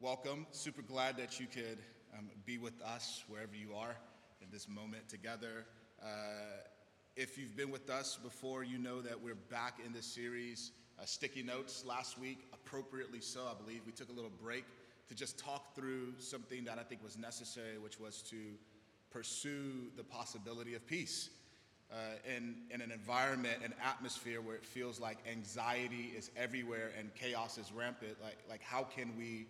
welcome. Super glad that you could um, be with us wherever you are in this moment together. Uh, if you've been with us before, you know that we're back in this series, uh, Sticky Notes. Last week, appropriately so, I believe, we took a little break to just talk through something that I think was necessary, which was to pursue the possibility of peace. Uh, in, in an environment, an atmosphere where it feels like anxiety is everywhere and chaos is rampant, like, like how can we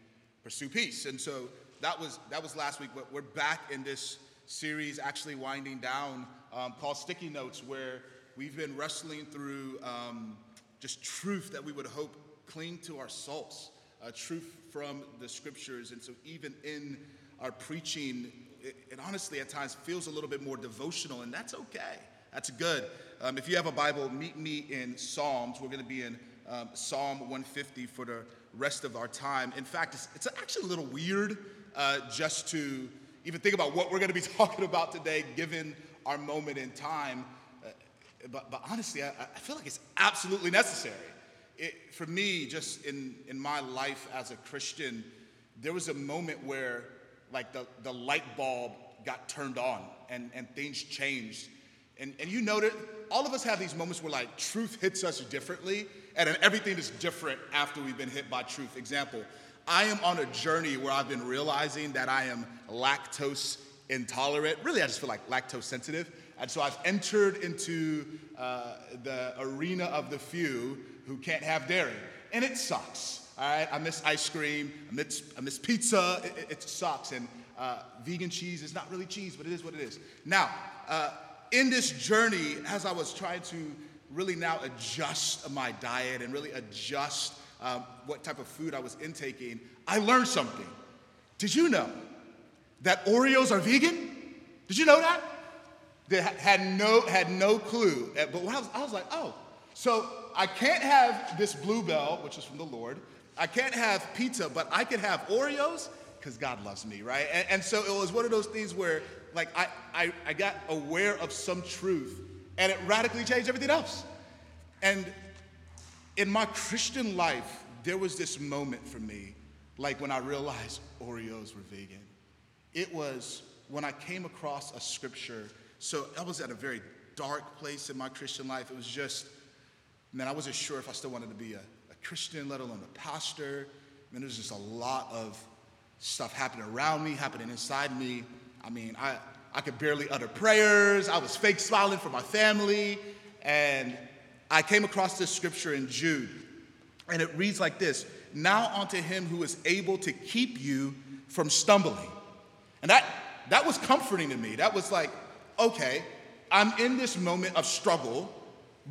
pursue peace? And so that was, that was last week, but we're back in this series, actually winding down, um, called Sticky Notes, where we've been wrestling through um, just truth that we would hope cling to our souls, uh, truth from the scriptures. And so even in our preaching, it, it honestly at times feels a little bit more devotional, and that's okay. That's good. Um, if you have a Bible, meet me in Psalms. We're going to be in um, Psalm 150 for the rest of our time. In fact, it's, it's actually a little weird uh, just to even think about what we're going to be talking about today, given our moment in time. Uh, but, but, honestly, I, I, feel like it's absolutely necessary. It, for me, just in, in my life as a Christian, there was a moment where like the, the light bulb got turned on and, and things changed and, and you noted, all of us have these moments where like truth hits us differently, and then everything is different after we've been hit by truth. Example, I am on a journey where I've been realizing that I am lactose intolerant. Really, I just feel like lactose sensitive. And so I've entered into uh, the arena of the few who can't have dairy. And it sucks. All right, I miss ice cream, I miss, I miss pizza, it, it, it sucks. And uh, vegan cheese is not really cheese, but it is what it is. Now, uh, in this journey, as I was trying to really now adjust my diet and really adjust um, what type of food I was intaking, I learned something. Did you know that Oreos are vegan? Did you know that? They had no, had no clue. Uh, but I was, I was like, oh, so I can't have this Blue Bell, which is from the Lord. I can't have pizza, but I can have Oreos because God loves me, right? And, and, so it was one of those things where like I, I, I got aware of some truth and it radically changed everything else. And in my Christian life, there was this moment for me, like when I realized Oreos were vegan. It was when I came across a scripture. So I was at a very dark place in my Christian life. It was just, man, I wasn't sure if I still wanted to be a, a Christian, let alone a pastor. I mean, there was just a lot of stuff happening around me, happening inside me. I mean, I, I could barely utter prayers. I was fake smiling for my family. And I came across this scripture in Jude, and it reads like this Now unto him who is able to keep you from stumbling. And that, that was comforting to me. That was like, okay, I'm in this moment of struggle,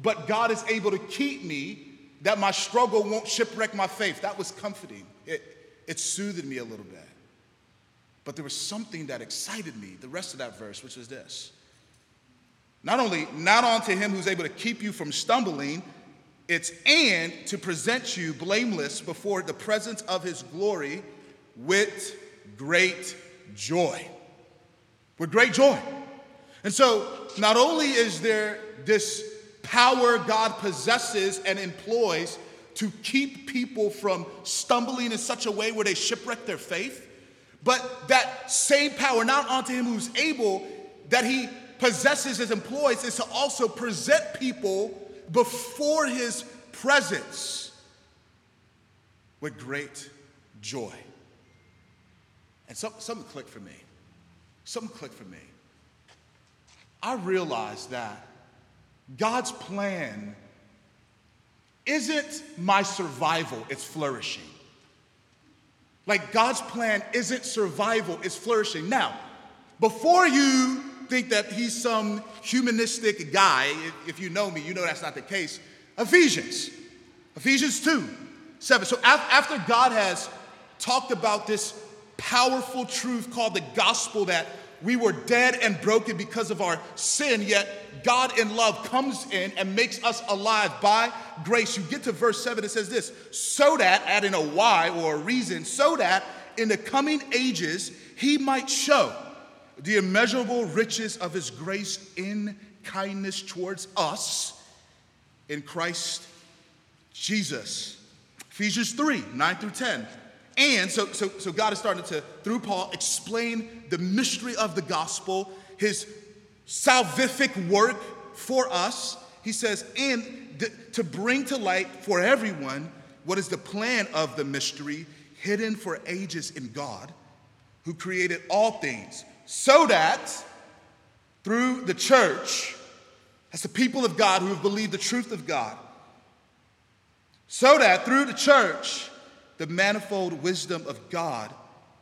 but God is able to keep me that my struggle won't shipwreck my faith. That was comforting. It, it soothed me a little bit. But there was something that excited me, the rest of that verse, which is this. Not only, not unto him who's able to keep you from stumbling, it's and to present you blameless before the presence of his glory with great joy. With great joy. And so, not only is there this power God possesses and employs to keep people from stumbling in such a way where they shipwreck their faith, but that same power, not unto him who's able, that he possesses as employees, is to also present people before his presence with great joy. And some, something clicked for me. Something clicked for me. I realized that God's plan isn't my survival, it's flourishing. Like God's plan isn't survival, it's flourishing. Now, before you think that he's some humanistic guy, if, you know me, you know that's not the case. Ephesians, Ephesians 2 7. So after God has talked about this powerful truth called the gospel that we were dead and broken because of our sin, yet God in love comes in and makes us alive by grace. You get to verse 7, it says this so that, adding a why or a reason, so that in the coming ages he might show the immeasurable riches of his grace in kindness towards us in Christ Jesus. Ephesians 3 9 through 10. And so, so, so God is starting to, through Paul, explain the mystery of the gospel, his salvific work for us. He says, and th- to bring to light for everyone what is the plan of the mystery hidden for ages in God, who created all things, so that through the church, as the people of God who have believed the truth of God, so that through the church, the manifold wisdom of God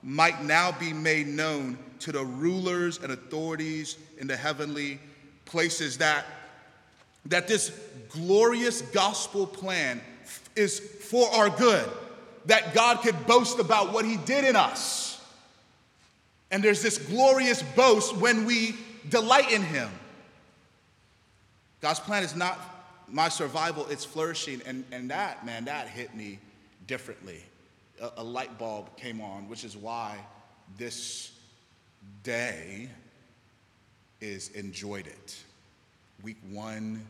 might now be made known to the rulers and authorities in the heavenly places that that this glorious gospel plan is for our good that God could boast about what he did in us. And there's this glorious boast when we delight in him. God's plan is not my survival it's flourishing. And and that man that hit me differently. A, a light bulb came on, which is why this day is enjoyed it. Week one,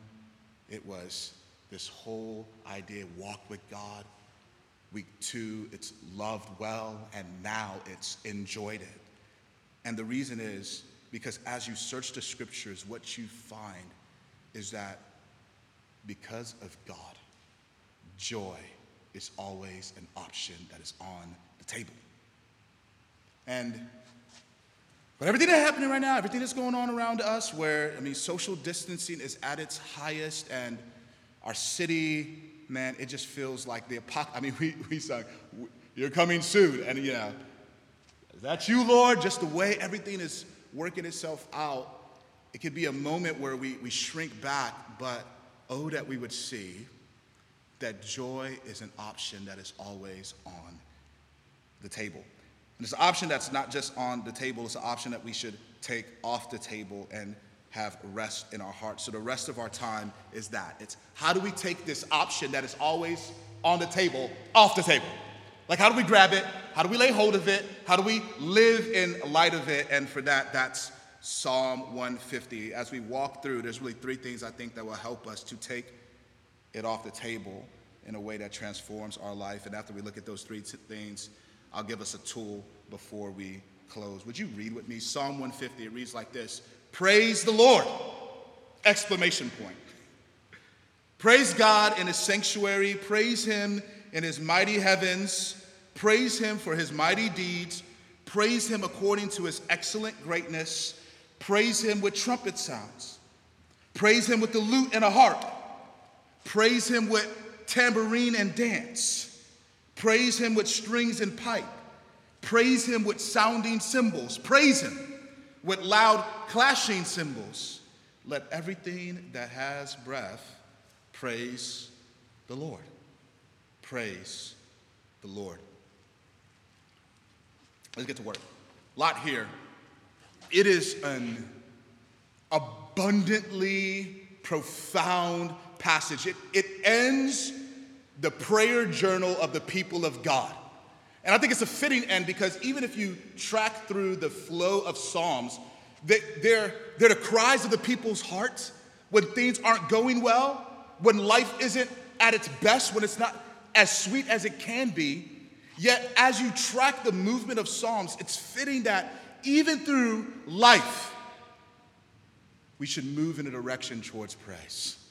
it was this whole idea walk with God. Week two, it's loved well, and now it's enjoyed it. And the reason is because as you search the scriptures, what you find is that because of God, joy is always an option that is on the table. And but everything that's happening right now, everything that's going on around us, where I mean, social distancing is at its highest, and our city, man, it just feels like the apocalypse. I mean, we we sung, "You're coming soon," and you know, is that you, Lord? Just the way everything is working itself out, it could be a moment where we we shrink back, but oh, that we would see that joy is an option that is always on the table. And it's an option that's not just on the table, it's an option that we should take off the table and have rest in our hearts. So the rest of our time is that. It's how do we take this option that is always on the table off the table? Like, how do we grab it? How do we lay hold of it? How do we live in light of it? And for that, that's Psalm 150. As we walk through, there's really three things I think that will help us to take it off the table in a way that transforms our life. And after we look at those three t- things, I'll give us a tool before we close. Would you read with me Psalm 150? It reads like this Praise the Lord! Exclamation point. Praise God in his sanctuary, praise him in his mighty heavens, praise him for his mighty deeds, praise him according to his excellent greatness, praise him with trumpet sounds, praise him with the lute and a harp, praise him with tambourine and dance. Praise him with strings and pipe. Praise him with sounding cymbals. Praise him with loud clashing cymbals. Let everything that has breath praise the Lord. Praise the Lord. Let's get to work. Lot here. It is an abundantly profound passage. It, it ends the prayer journal of the people of God. And I think it's a fitting end because even if you track through the flow of Psalms, they, they're, they're the cries of the people's hearts when things aren't going well, when life isn't at its best, when it's not as sweet as it can be. Yet, as you track the movement of Psalms, it's fitting that even through life, we should move in a direction towards praise.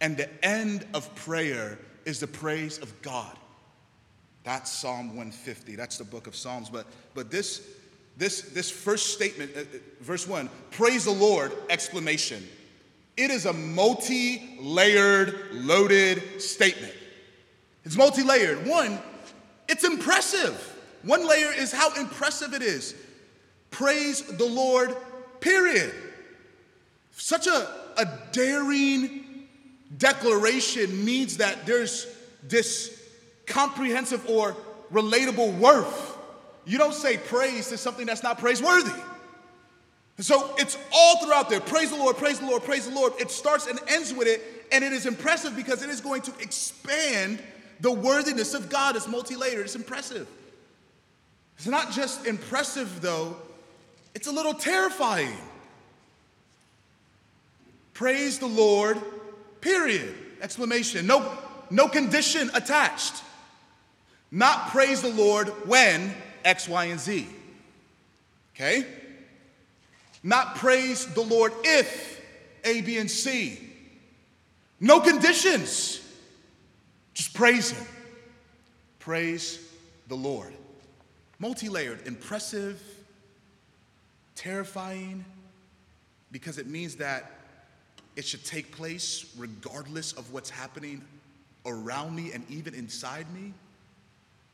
And the end of prayer is the praise of God. That's Psalm 150. That's the book of Psalms. But, but this, this, this first statement, uh, uh, verse 1, praise the Lord, exclamation. It is a multi layered, loaded statement. It's multi layered. One, it's impressive. One layer is how impressive it is. Praise the Lord, period. Such a, a daring declaration means that there's this comprehensive or relatable worth. You don't say praise to something that's not praiseworthy. So it's all throughout there. Praise the Lord, praise the Lord, praise the Lord. It starts and ends with it, and it is impressive because it is going to expand the worthiness of God. It's multi layered, it's impressive. It's not just impressive, though, it's a little terrifying. Praise the Lord, period. Exclamation. No, no condition attached. Not praise the Lord when X, Y, and Z. Okay? Not praise the Lord if A, B, and C. No conditions. Just praise Him. Praise the Lord. Multi layered, impressive, terrifying, because it means that it should take place regardless of what's happening around me and even inside me,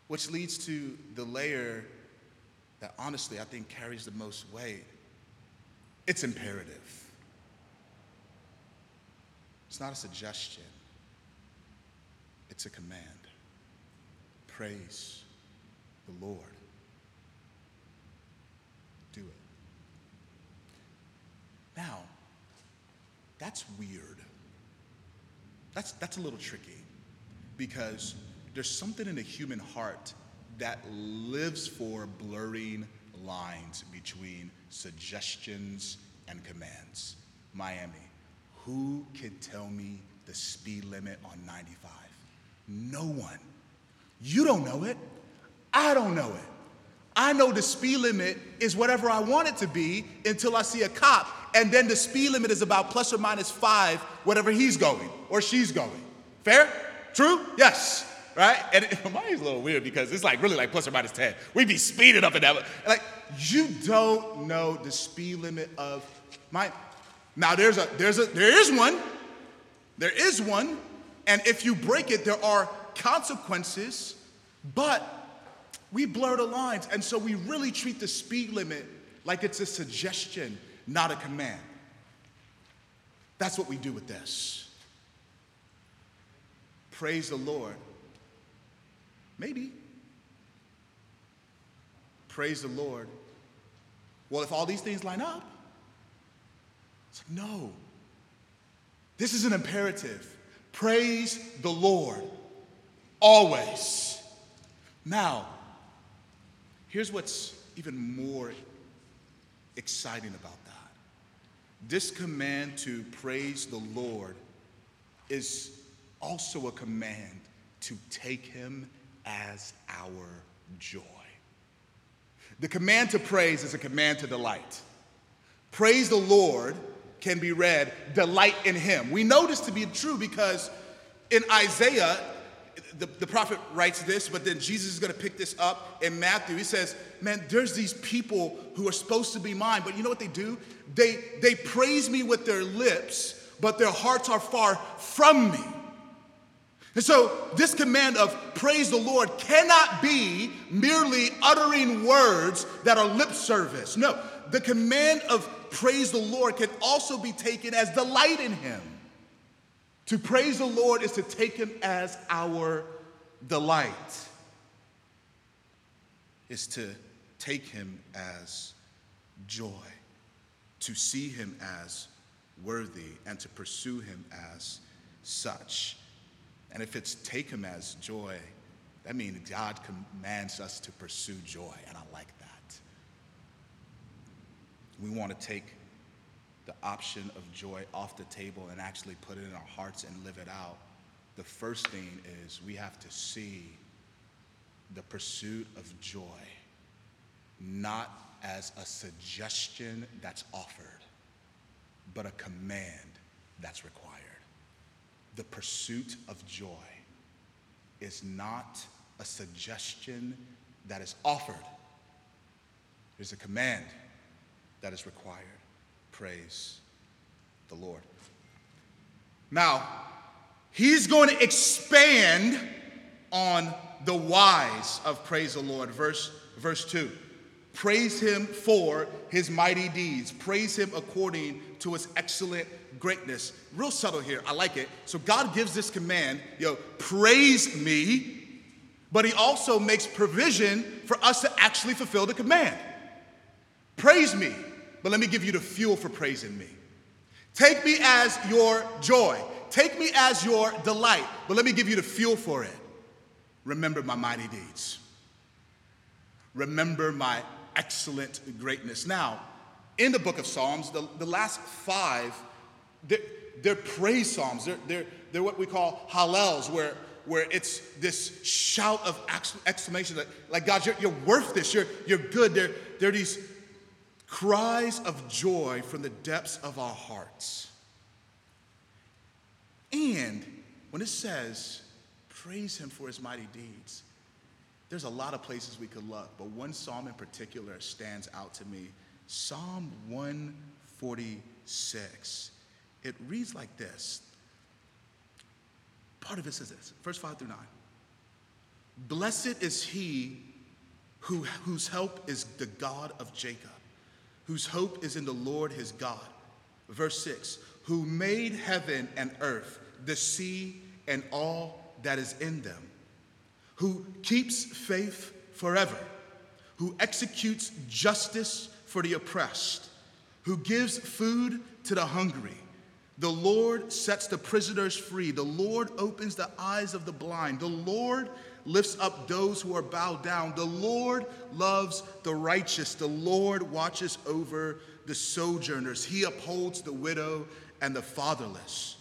which leads to the layer that honestly I think carries the most weight. It's imperative. It's not a suggestion, it's a command. Praise the Lord. Do it. Now, that's weird. That's, that's a little tricky because there's something in the human heart that lives for blurring lines between suggestions and commands. Miami, who can tell me the speed limit on 95? No one. You don't know it. I don't know it. I know the speed limit is whatever I want it to be until I see a cop, and then the speed limit is about plus or minus five, whatever he's going or she's going. Fair? True? Yes. Right? And it, mine's a little weird because it's like really like plus or minus 10. We'd be speeding up and down. Like, you don't know the speed limit of mine. Now there's a there's a there is one. There is one. And if you break it, there are consequences, but we blur the lines. And so we really treat the speed limit like it's a suggestion, not a command. That's what we do with this. Praise the Lord. Maybe. Praise the Lord. Well, if all these things line up, it's like, no. This is an imperative. Praise the Lord always. Now, Here's what's even more exciting about this command to praise the Lord is also a command to take Him as our joy. The command to praise is a command to delight. Praise the Lord can be read, delight in Him. We know this to be true because in Isaiah, the, the prophet writes this, but then Jesus is going to pick this up in Matthew. He says, Man, there's these people who are supposed to be mine, but you know what they do? They, they praise me with their lips, but their hearts are far from me. And so, this command of praise the Lord cannot be merely uttering words that are lip service. No, the command of praise the Lord can also be taken as delight in Him. To praise the Lord is to take Him as our delight, is to take Him as joy, to see Him as worthy, and to pursue Him as such. And if it's take Him as joy, that means God commands us to pursue joy, and I like that. We want to take the option of joy off the table and actually put it in our hearts and live it out, the first thing is we have to see the pursuit of joy not as a suggestion that's offered, but a command that's required. The pursuit of joy is not a suggestion that is offered, it is a command that is required. Praise the Lord. Now, he's going to expand on the whys of praise the Lord. Verse, verse 2. Praise him for his mighty deeds. Praise him according to his excellent greatness. Real subtle here. I like it. So God gives this command, yo, praise me, but he also makes provision for us to actually fulfill the command. Praise me but let me give you the fuel for praising me. Take me as your joy. Take me as your delight, but let me give you the fuel for it. Remember my mighty deeds. Remember my excellent greatness. Now, in the book of Psalms, the, the last five, they're, they're praise psalms. They're, they're, they're what we call hallels, where where it's this shout of exclamation that, like, God, you're, you're worth this, you're, you're good. There are these cries of joy from the depths of our hearts. And when it says, praise him for his mighty deeds, there's a lot of places we could look, but one psalm in particular stands out to me Psalm 146. It reads like this. Part of it says this, verse 5 through 9. Blessed is he who, whose help is the God of Jacob, whose hope is in the Lord his God. Verse 6 Who made heaven and earth, the sea, and all that is in them who keeps faith forever, who executes justice for the oppressed, who gives food to the hungry. The Lord sets the prisoners free. The Lord opens the eyes of the blind. The Lord lifts up those who are bowed down. The Lord loves the righteous. The Lord watches over the sojourners. He upholds the widow and the fatherless.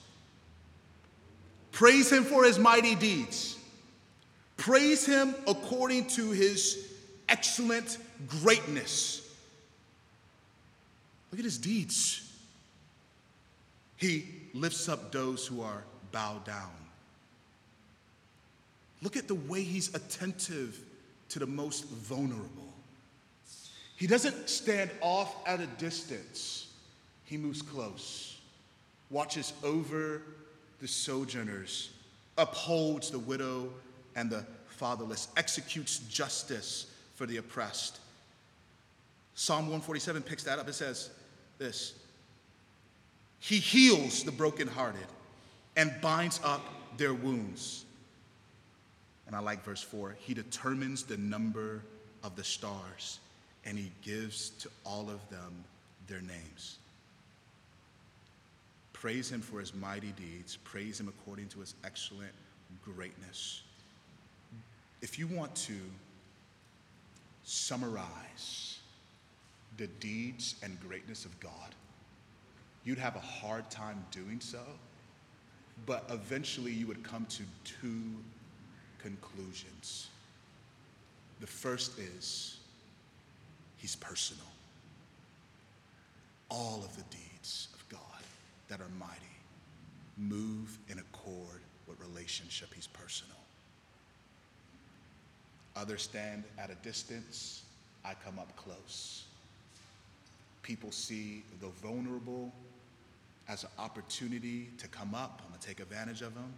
Praise him for his mighty deeds. Praise him according to his excellent greatness. Look at his deeds. He lifts up those who are bowed down. Look at the way he's attentive to the most vulnerable. He doesn't stand off at a distance, he moves close, watches over the sojourners, upholds the widow and the fatherless, executes justice for the oppressed. Psalm 147 picks that up. It says this He heals the brokenhearted and binds up their wounds. And I like verse 4 He determines the number of the stars, and He gives to all of them their names. Praise Him for His mighty deeds, praise Him according to His excellent greatness. If you want to summarize the deeds and greatness of God, you'd have a hard time doing so, but eventually you would come to two conclusions. The first is he's personal. All of the deeds of God that are mighty move in accord with relationship. He's personal. Others stand at a distance, I come up close. People see the vulnerable as an opportunity to come up. I'm going to take advantage of them.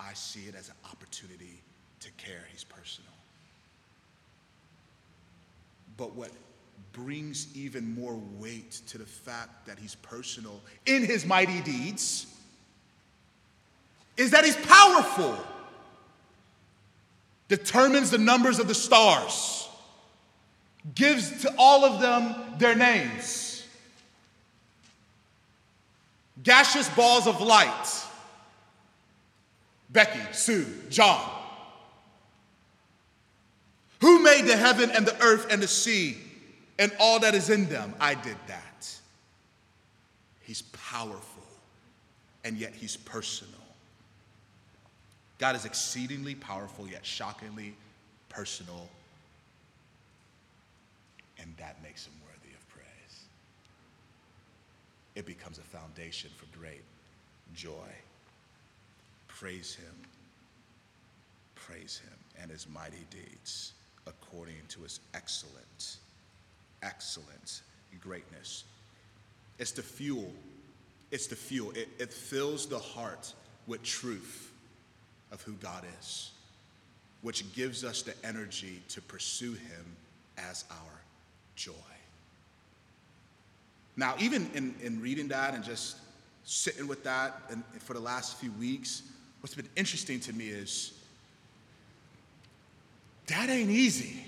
I see it as an opportunity to care. He's personal. But what brings even more weight to the fact that he's personal in his mighty deeds is that he's powerful determines the numbers of the stars, gives to all of them their names. Gaseous balls of light. Becky, Sue, John. Who made the heaven and the earth and the sea and all that is in them? I did that. He's powerful, and yet he's personal. God is exceedingly powerful, yet shockingly personal. And that makes him worthy of praise. It becomes a foundation for great joy. Praise him. Praise him and his mighty deeds according to his excellent, excellent greatness. It's the fuel. It's the fuel. It, it fills the heart with truth of who God is, which gives us the energy to pursue Him as our joy. Now, even in, in reading that and just sitting with that and for the last few weeks, what's been interesting to me is that ain't easy.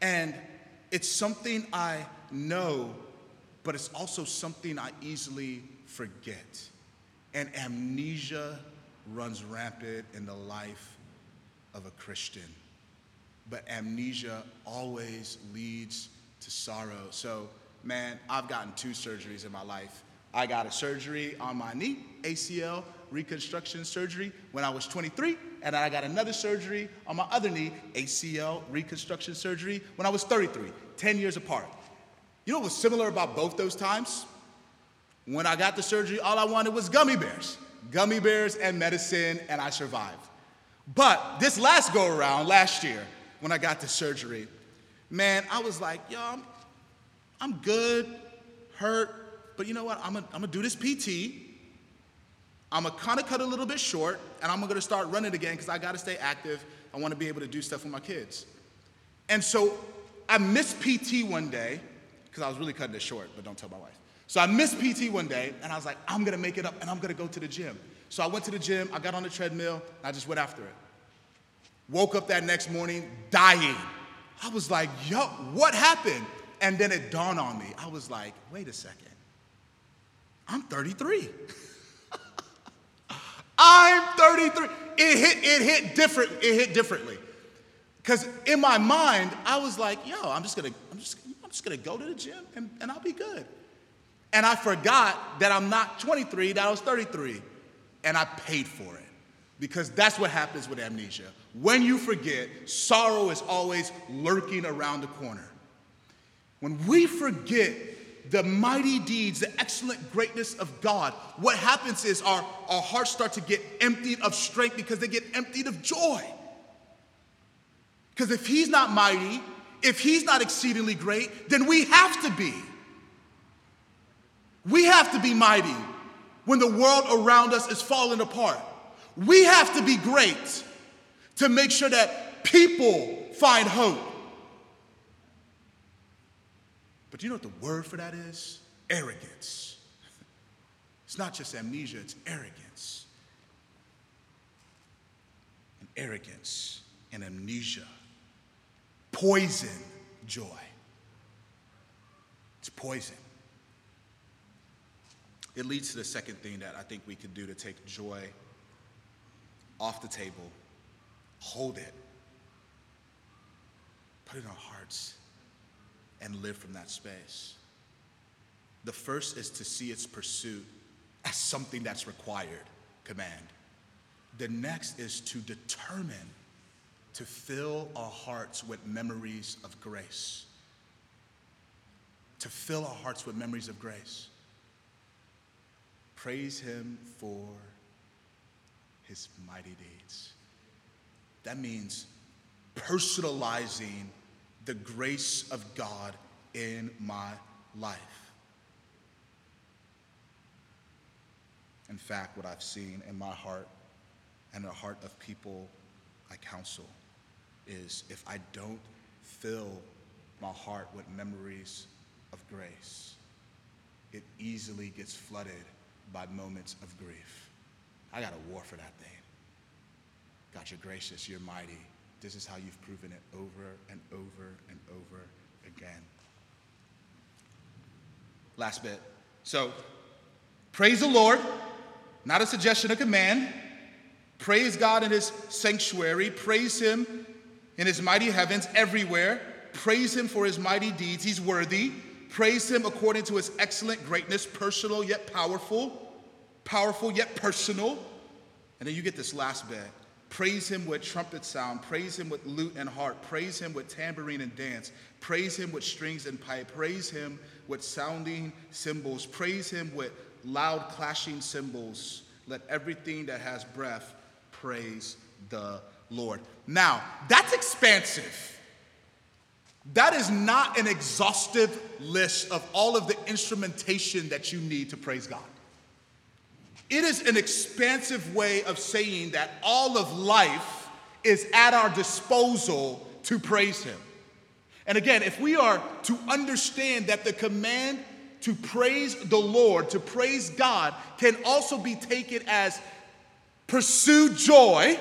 And it's something I know, but it's also something I easily forget. And amnesia runs rampant in the life of a Christian. But amnesia always leads to sorrow. So, man, I've gotten two surgeries in my life. I got a surgery on my knee, ACL. reconstruction surgery when I was 23, and I got another surgery on my other knee, ACL reconstruction surgery, when I was 33, 10 years apart. You know what was similar about both those times? When I got the surgery, all I wanted was gummy bears. Gummy bears and medicine, and I survived. But this last go around, last year, when I got the surgery, man, I was like, yo, I'm, I'm good, hurt, but you know what? I'm gonna, I'm do this PT. I'm gonna kind of cut a little bit short, and I'm gonna start running again because I gotta stay active. I wanna be able to do stuff with my kids. And so I missed PT one day because I was really cutting it short, but don't tell my wife. So I missed PT one day, and I was like, I'm gonna make it up, and I'm gonna go to the gym. So I went to the gym, I got on the treadmill, and I just went after it. Woke up that next morning dying. I was like, yo, what happened? And then it dawned on me. I was like, wait a second. I'm 33. I'm 33. It hit, it hit different, it hit differently. Because in my mind, I was like, yo, I'm just gonna, I'm just, I'm just gonna go to the gym and, and I'll be good. And I forgot that I'm not 23, that I was 33. And I paid for it. Because that's what happens with amnesia. When you forget, sorrow is always lurking around the corner. When we forget the mighty deeds, the excellent greatness of God, what happens is our, our hearts start to get emptied of strength because they get emptied of joy. Because if He's not mighty, if He's not exceedingly great, then we have to be. We have to be mighty when the world around us is falling apart. We have to be great to make sure that people find hope. But do you know what the word for that is? Arrogance. It's not just amnesia, it's arrogance. And arrogance and amnesia poison joy. It's poison. It leads to the second thing that I think we could do to take joy off the table, hold it, put it in our hearts, and live from that space. The first is to see its pursuit as something that's required, command. The next is to determine to fill our hearts with memories of grace. To fill our hearts with memories of grace. Praise Him for His mighty deeds. That means personalizing the grace of God in my life. In fact, what I've seen in my heart and the heart of people I counsel is if I don't fill my heart with memories of grace, it easily gets flooded by moments of grief. I got a war for that thing. God, you're gracious, you're mighty, this is how you've proven it over and over and over again. Last bit. So, praise the Lord, not a suggestion, a command. Praise God in his sanctuary, praise him in his mighty heavens everywhere. Praise him for his mighty deeds. He's worthy. Praise him according to his excellent greatness, personal yet powerful, powerful yet personal. And then you get this last bit. Praise him with trumpet sound. Praise him with lute and harp. Praise him with tambourine and dance. Praise him with strings and pipe. Praise him with sounding cymbals. Praise him with loud clashing cymbals. Let everything that has breath praise the Lord. Now, that's expansive. That is not an exhaustive list of all of the instrumentation that you need to praise God. It is an expansive way of saying that all of life is at our disposal to praise Him. And again, if we are to understand that the command to praise the Lord, to praise God, can also be taken as pursue joy,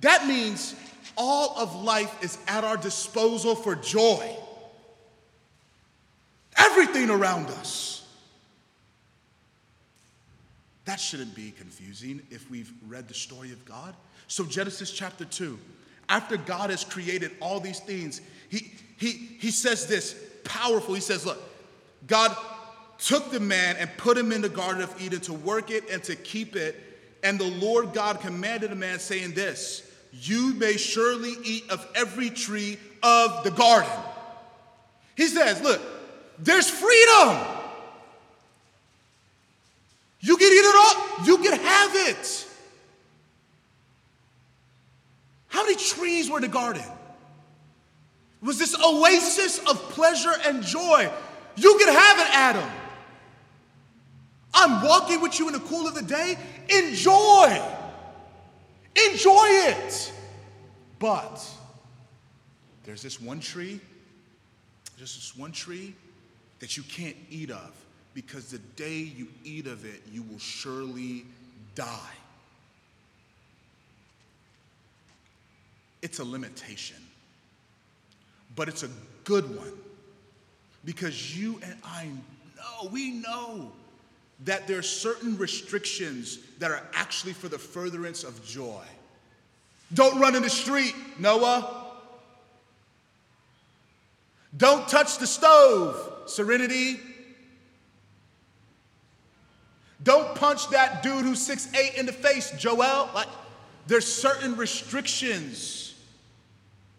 that means all of life is at our disposal for joy. Everything around us. That shouldn't be confusing if we've read the story of God. So, Genesis chapter 2, after God has created all these things, he, he, he says this powerful. He says, Look, God took the man and put him in the Garden of Eden to work it and to keep it. And the Lord God commanded the man, saying, This, you may surely eat of every tree of the garden. He says, Look, there's freedom. You can eat it all, you can have it. How many trees were in the garden? It was this oasis of pleasure and joy. You can have it, Adam. I'm walking with you in the cool of the day. Enjoy. Enjoy it. But there's this one tree, there's this one tree that you can't eat of because the day you eat of it, you will surely die. It's a limitation, but it's a good one because you and I know, we know that there are certain restrictions that are actually for the furtherance of joy. Don't run in the street, Noah. Don't touch the stove, Serenity. Don't punch that dude who's six eight in the face, Joel. Like, there's certain restrictions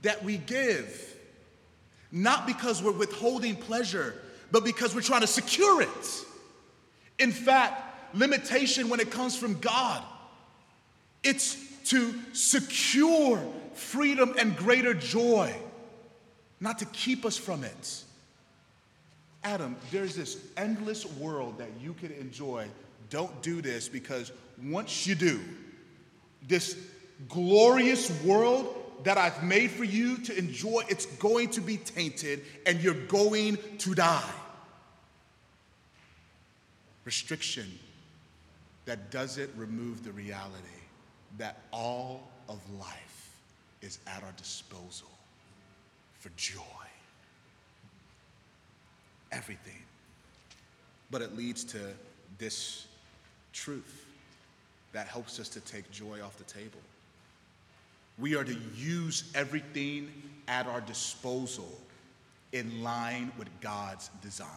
that we give, not because we're withholding pleasure, but because we're trying to secure it. In fact, limitation when it comes from God, it's to secure freedom and greater joy, not to keep us from it. Adam, there's this endless world that you can enjoy. Don't do this because once you do, this glorious world that I've made for you to enjoy, it's going to be tainted and you're going to die restriction that doesn't remove the reality that all of life is at our disposal for joy. Everything. But it leads to this truth that helps us to take joy off the table. We are to use everything at our disposal in line with God's design.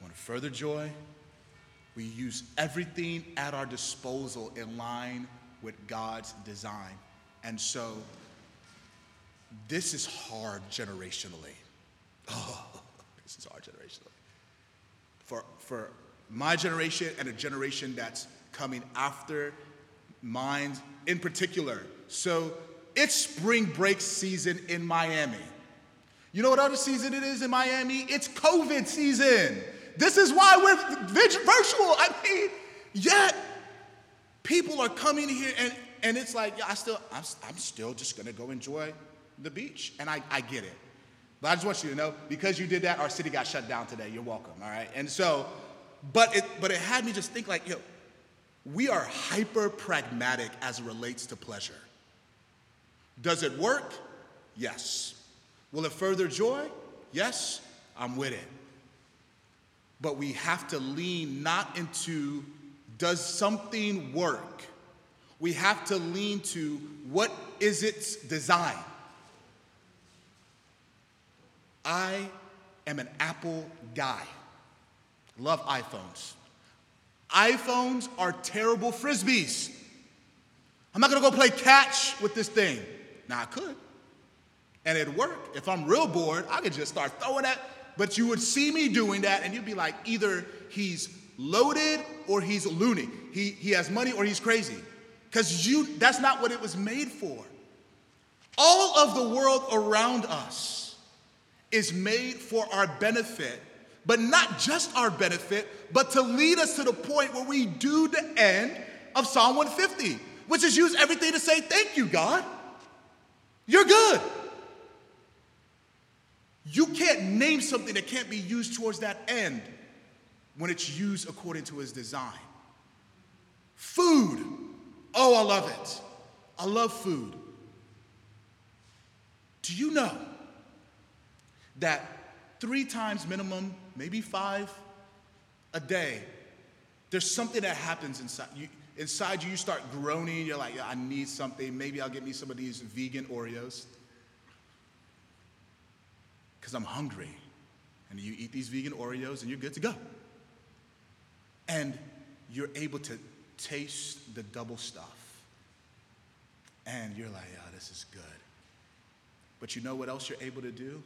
Want further joy? We use everything at our disposal in line with God's design. And so, this is hard generationally. Oh, this is hard generationally. For, for my generation and a generation that's coming after mine in particular. So, it's spring break season in Miami. You know what other season it is in Miami? It's COVID season. This is why we're virtual. I mean, yet people are coming here and, and it's like, yeah, I still, I'm, I'm still just gonna go enjoy the beach. And I, I get it. But I just want you to know, because you did that, our city got shut down today. You're welcome, all right? And so, but it, but it had me just think like, yo, we are hyper pragmatic as it relates to pleasure. Does it work? Yes. Will it further joy? Yes, I'm with it. But we have to lean not into does something work? We have to lean to what is its design? I am an Apple guy. Love iPhones. iPhones are terrible frisbees. I'm not gonna go play catch with this thing. Now I could. And it'd work. If I'm real bored, I could just start throwing that but you would see me doing that and you'd be like, either he's loaded or he's loony. He, he has money or he's crazy. Because you that's not what it was made for. All of the world around us is made for our benefit, but not just our benefit, but to lead us to the point where we do the end of Psalm 150, which is use everything to say, Thank you, God. You're good. You can't name something that can't be used towards that end when it's used according to his design. Food. Oh, I love it. I love food. Do you know that three times minimum, maybe five a day, there's something that happens inside you? Inside you, you start groaning. You're like, I need something. Maybe I'll get me some of these vegan Oreos because I'm hungry. And you eat these vegan Oreos and you're good to go. And you're able to taste the double stuff. And you're like, oh, this is good. But you know what else you're able to do?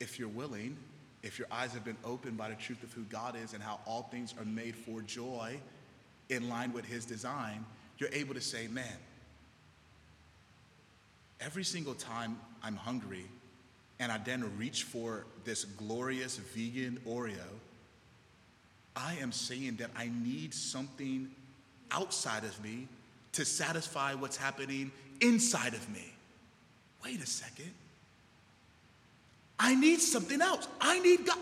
If you're willing, if your eyes have been opened by the truth of who God is and how all things are made for joy in line with His design, you're able to say, man, every single time I'm hungry and I then reach for this glorious vegan Oreo, I am saying that I need something outside of me to satisfy what's happening inside of me. Wait a second. I need something else. I need God.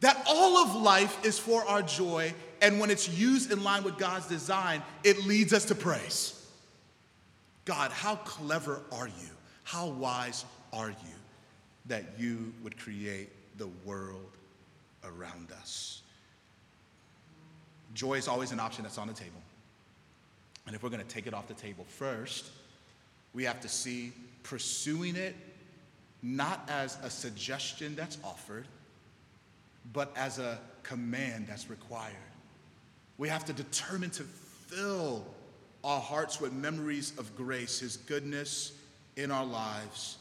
That all of life is for our joy, and when it's used in line with God's design, it leads us to praise. God, how clever are you? How wise are you that you would create the world around us? Joy is always an option that's on the table. And if we're going to take it off the table first, we have to see pursuing it not as a suggestion that's offered, but as a command that's required. We have to determine to fill our hearts with memories of grace, His goodness in our lives,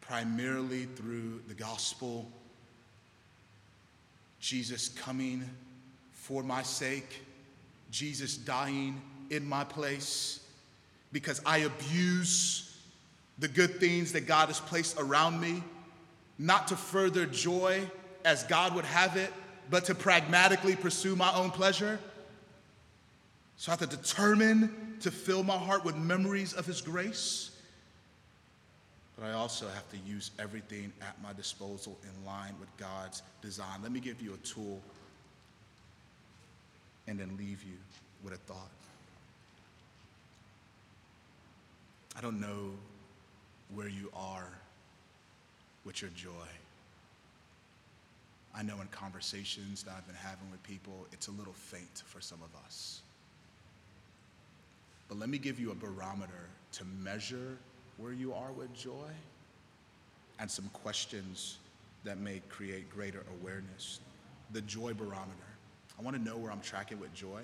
primarily through the gospel. Jesus coming for my sake, Jesus dying in my place because I abuse the good things that God has placed around me, not to further joy as God would have it, but to pragmatically pursue my own pleasure. So I have to determine to fill my heart with memories of His grace. But I also have to use everything at my disposal in line with God's design. Let me give you a tool and then leave you with a thought. I don't know where you are with your joy. I know in conversations that I've been having with people, it's a little faint for some of us. But let me give you a barometer to measure where you are with joy and some questions that may create greater awareness. The joy barometer. I want to know where I'm tracking with joy.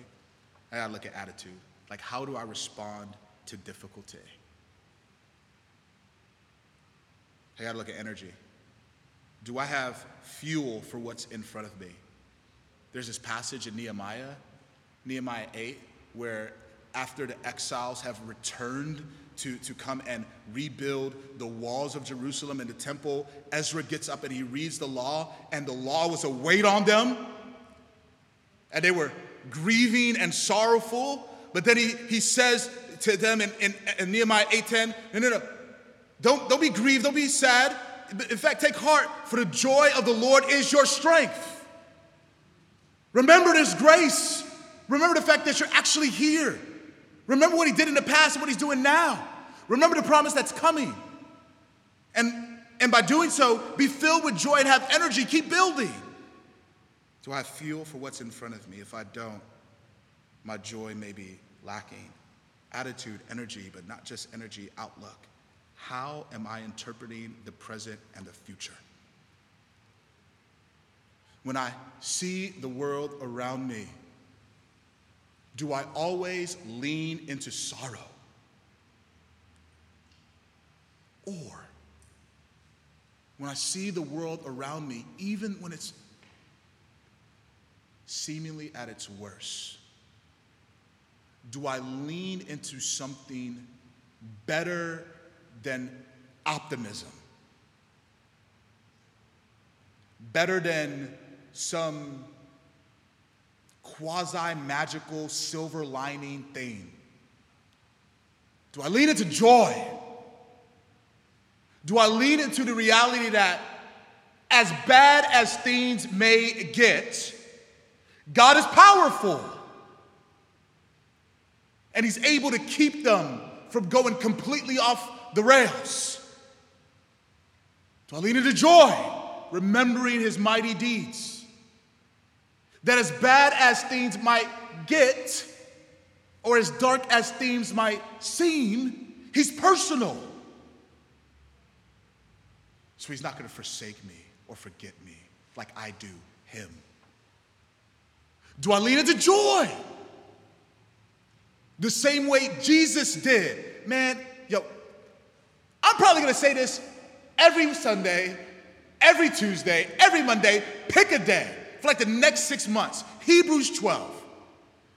I gotta look at attitude. Like, how do I respond to difficulty? I got to look at energy. Do I have fuel for what's in front of me? There's this passage in Nehemiah, Nehemiah 8, where after the exiles have returned to, to come and rebuild the walls of Jerusalem and the temple, Ezra gets up and he reads the law, and the law was a weight on them. And they were grieving and sorrowful. But then he, he says to them in, in, in Nehemiah 8:10, no, no, no, don't, don't be grieved, don't be sad. In fact, take heart, for the joy of the Lord is your strength. Remember this grace. Remember the fact that you're actually here. Remember what He did in the past and what He's doing now. Remember the promise that's coming. And, and by doing so, be filled with joy and have energy. Keep building. Do I feel for what's in front of me? If I don't, my joy may be lacking. Attitude, energy, but not just energy, outlook. How am I interpreting the present and the future? When I see the world around me, do I always lean into sorrow? Or when I see the world around me, even when it's seemingly at its worst, do I lean into something better than optimism, better than some quasi magical silver lining thing? Do I lean into joy? Do I lean into the reality that as bad as things may get, God is powerful and He's able to keep them from going completely off the rails. To lean into joy, remembering his mighty deeds. That as bad as things might get, or as dark as things might seem, he's personal. So he's not going to forsake me or forget me like I do him. Do I lean into joy? the same way Jesus did. Man, I'm probably gonna say this every Sunday, every Tuesday, every Monday. Pick a day for like the next six months. Hebrews 12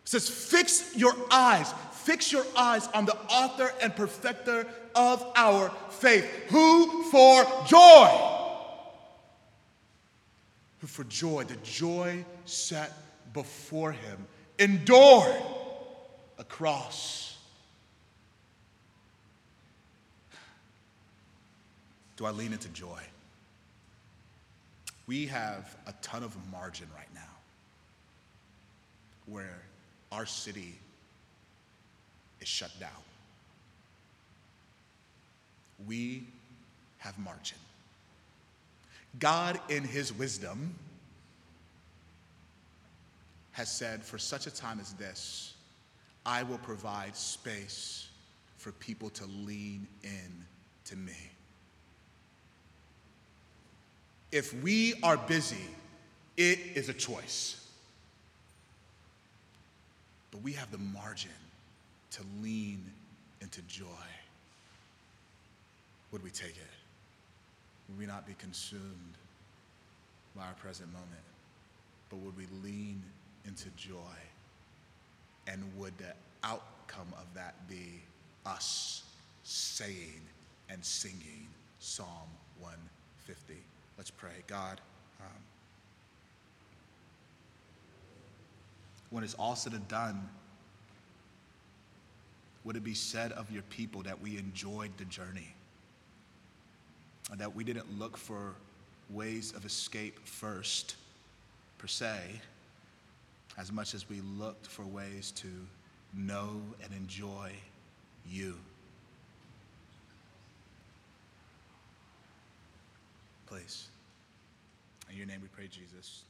says, Fix your eyes, fix your eyes on the author and perfecter of our faith, who for joy, who for joy, the joy set before him, endured a cross. Do I lean into joy? We have a ton of margin right now where our city is shut down. We have margin. God, in His wisdom, has said, for such a time as this, I will provide space for people to lean in to me. If we are busy, it is a choice. But we have the margin to lean into joy. Would we take it? Would we not be consumed by our present moment? But would we lean into joy? And would the outcome of that be us saying and singing Psalm 150? Let's pray. God, um, when it's all said and done, would it be said of your people that we enjoyed the journey? That we didn't look for ways of escape first, per se, as much as we looked for ways to know and enjoy you. Please. In your name we pray, Jesus.